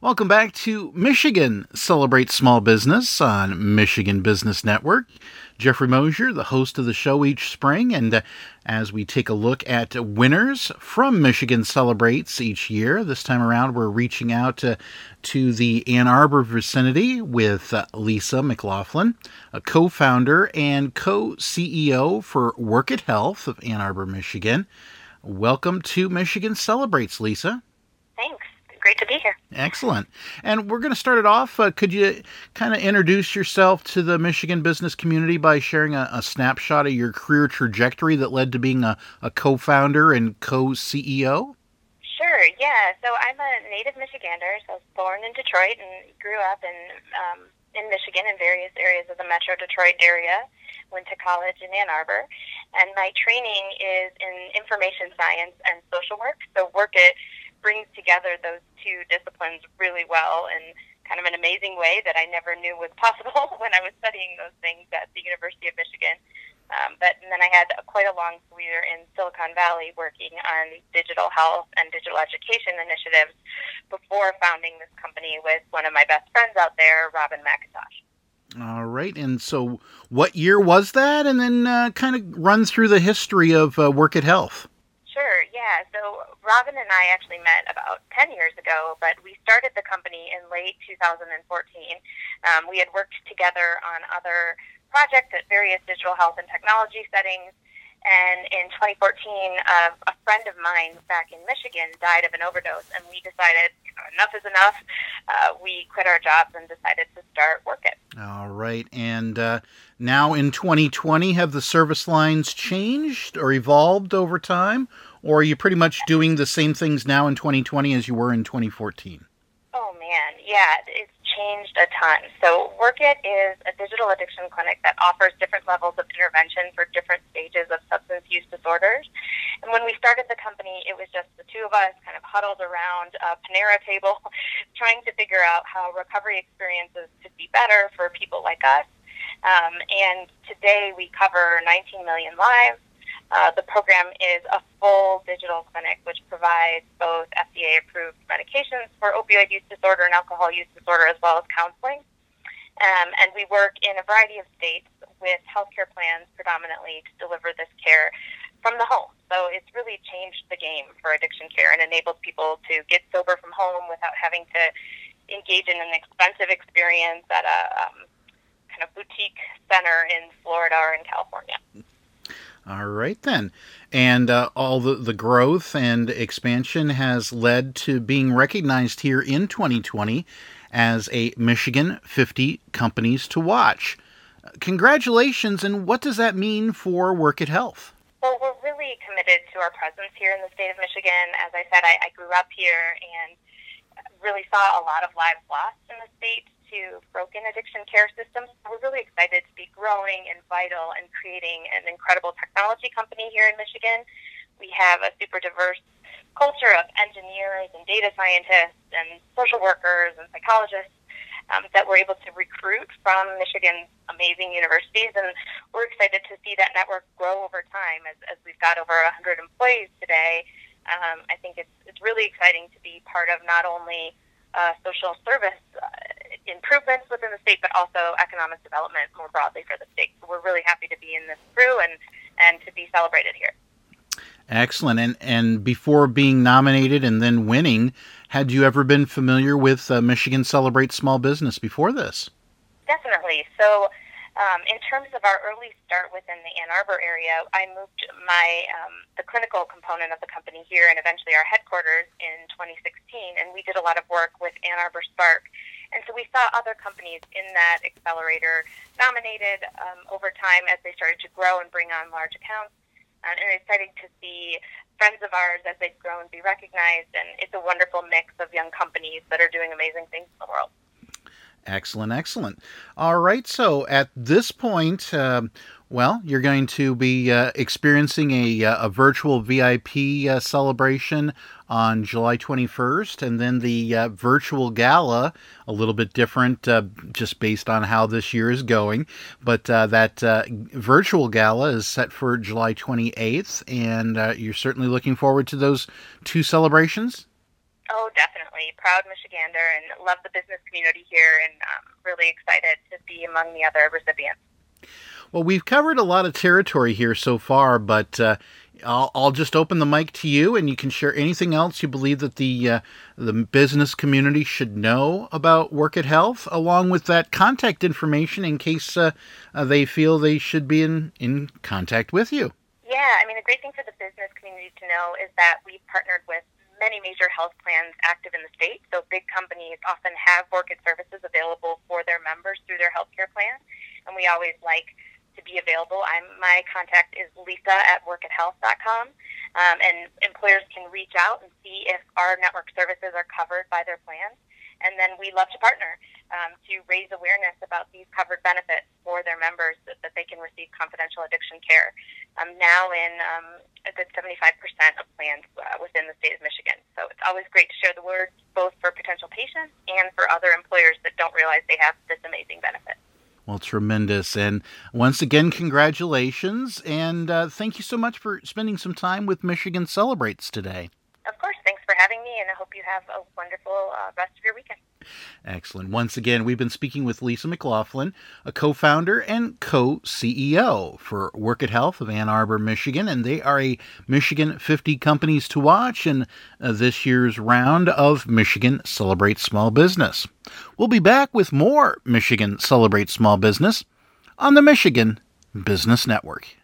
Welcome back to Michigan Celebrate Small Business on Michigan Business Network. Jeffrey Mosher, the host of the show each spring, and uh, as we take a look at winners from Michigan Celebrates each year, this time around we're reaching out to, to the Ann Arbor vicinity with uh, Lisa McLaughlin, a co founder and co CEO for Workit Health of Ann Arbor, Michigan. Welcome to Michigan Celebrates, Lisa. Thanks great to be here. Excellent. And we're going to start it off. Uh, could you kind of introduce yourself to the Michigan business community by sharing a, a, snapshot of your career trajectory that led to being a, a co founder and co CEO? Sure, yeah. So I'm a native Michigander. So I was born in Detroit and grew up in, um, in Michigan in various areas of the metro Detroit area. Went to college in Ann Arbor. And my training is in information science and social work. So Workit brings together those two disciplines really well in kind of an amazing way that I never knew was possible when I was studying those things at the University of Michigan. Um, but and then I had a, quite a long career in Silicon Valley working on digital health and digital education initiatives before founding this company with one of my best friends out there, Robin McIntosh. All right. And so, what year was that? And then uh, kind of run through the history of uh, Workit Health. Sure, yeah. So Robin and I actually met about 10 years ago, but we started the company in late 2014. Um, we had worked together on other projects at various digital health and technology settings. And in 2014, uh, a friend of mine back in Michigan died of an overdose, and we decided enough is enough. Uh, we quit our jobs and decided to start Workit. All right. And uh, now in 2020, have the service lines changed or evolved over time? or are you pretty much doing the same things now in 2020 as you were in 2014? Oh man, yeah, it's changed a ton. So Workit is a digital addiction clinic that offers different levels of intervention for different stages of substance use disorders. And when we started the company, it was just the two of us kind of huddled around a Panera table trying to figure out how recovery experiences could be better for people like us. Um, and today we cover 19 million lives. Uh, the program is a full digital clinic which provides both FDA approved medications for opioid use disorder and alcohol use disorder, as well as counseling. Um, and we work in a variety of states with healthcare plans predominantly to deliver this care from the home. So it's really changed the game for addiction care and enables people to get sober from home without having to engage in an expensive experience at a um, kind of boutique center in Florida or in California. All right, then. And uh, all the, the growth and expansion has led to being recognized here in 2020 as a Michigan 50 Companies to Watch. Congratulations, and what does that mean for Workit Health? Well, we're really committed to our presence here in the state of Michigan. As I said, I, I grew up here and really saw a lot of lives lost in the state to broken addiction care systems. We're really excited to be growing and vital and creating an incredible technology company here in Michigan. We have a super diverse culture of engineers and data scientists and social workers and psychologists um, that we're able to recruit from Michigan's amazing universities. And we're excited to see that network grow over time as, as we've got over 100 employees today. Um, I think it's, it's really exciting to be part of not only uh, social service improvements within the state, but also economic development more broadly for the state. So we're really happy to be in this crew and, and to be celebrated here. Excellent. And and before being nominated and then winning, had you ever been familiar with uh, Michigan Celebrate Small Business before this? Definitely. So um, in terms of our early start within the Ann Arbor area, I moved my um, the clinical component of the company here and eventually our headquarters in 2016, and we did a lot of work with Ann Arbor Spark. And so we saw other companies in that accelerator nominated um, over time as they started to grow and bring on large accounts. Uh, and it's exciting to see friends of ours as they've grown be recognized, and it's a wonderful mix of young companies that are doing amazing things in the world. Excellent, excellent. All right, so at this point, uh, well, you're going to be uh, experiencing a, uh, a virtual VIP uh, celebration on July 21st, and then the uh, virtual gala, a little bit different uh, just based on how this year is going. But that virtual gala is set for July 28th, and you're certainly looking forward to those two celebrations? Oh, definitely. Proud Michigander and love the business community here and um, really excited to be among the other recipients. Well, we've covered a lot of territory here so far, but uh, I'll, I'll, just open the mic to you, and you can share anything else you believe that the uh, the business community should know about Workit Health, along with that contact information in case uh, uh, they feel they should be in, in contact with you. Yeah, I mean, the great thing for the business community to know is that we've partnered with many major health plans active in the state. So big companies often have Workit services available for their members through their healthcare plan, and we always like to be available. I'm my contact is Lisa at workithealth.com, um, and employers can reach out and see if our network services are covered by their plan. And then we love to partner um, to raise awareness about these covered benefits for their members that, that they can receive confidential addiction care. Um, now in um, a good 75% of plans uh, within the state of Michigan. So it's always great to share the word both for potential patients and for other employers that don't realize they have this amazing benefit. Well, tremendous. And once again, congratulations. And uh, thank you so much for spending some time with Michigan Celebrates today. Of course. Thanks for having me, and I hope you have a wonderful uh, rest of your weekend. Excellent. Once again, we've been speaking with Lisa McLaughlin, a co founder and co CEO for Workit Health of Ann Arbor, Michigan, and they are a Michigan 50 companies to watch in uh, this year's round of Michigan Celebrate Small Business. We'll be back with more Michigan Celebrate Small Business on the Michigan Business Network.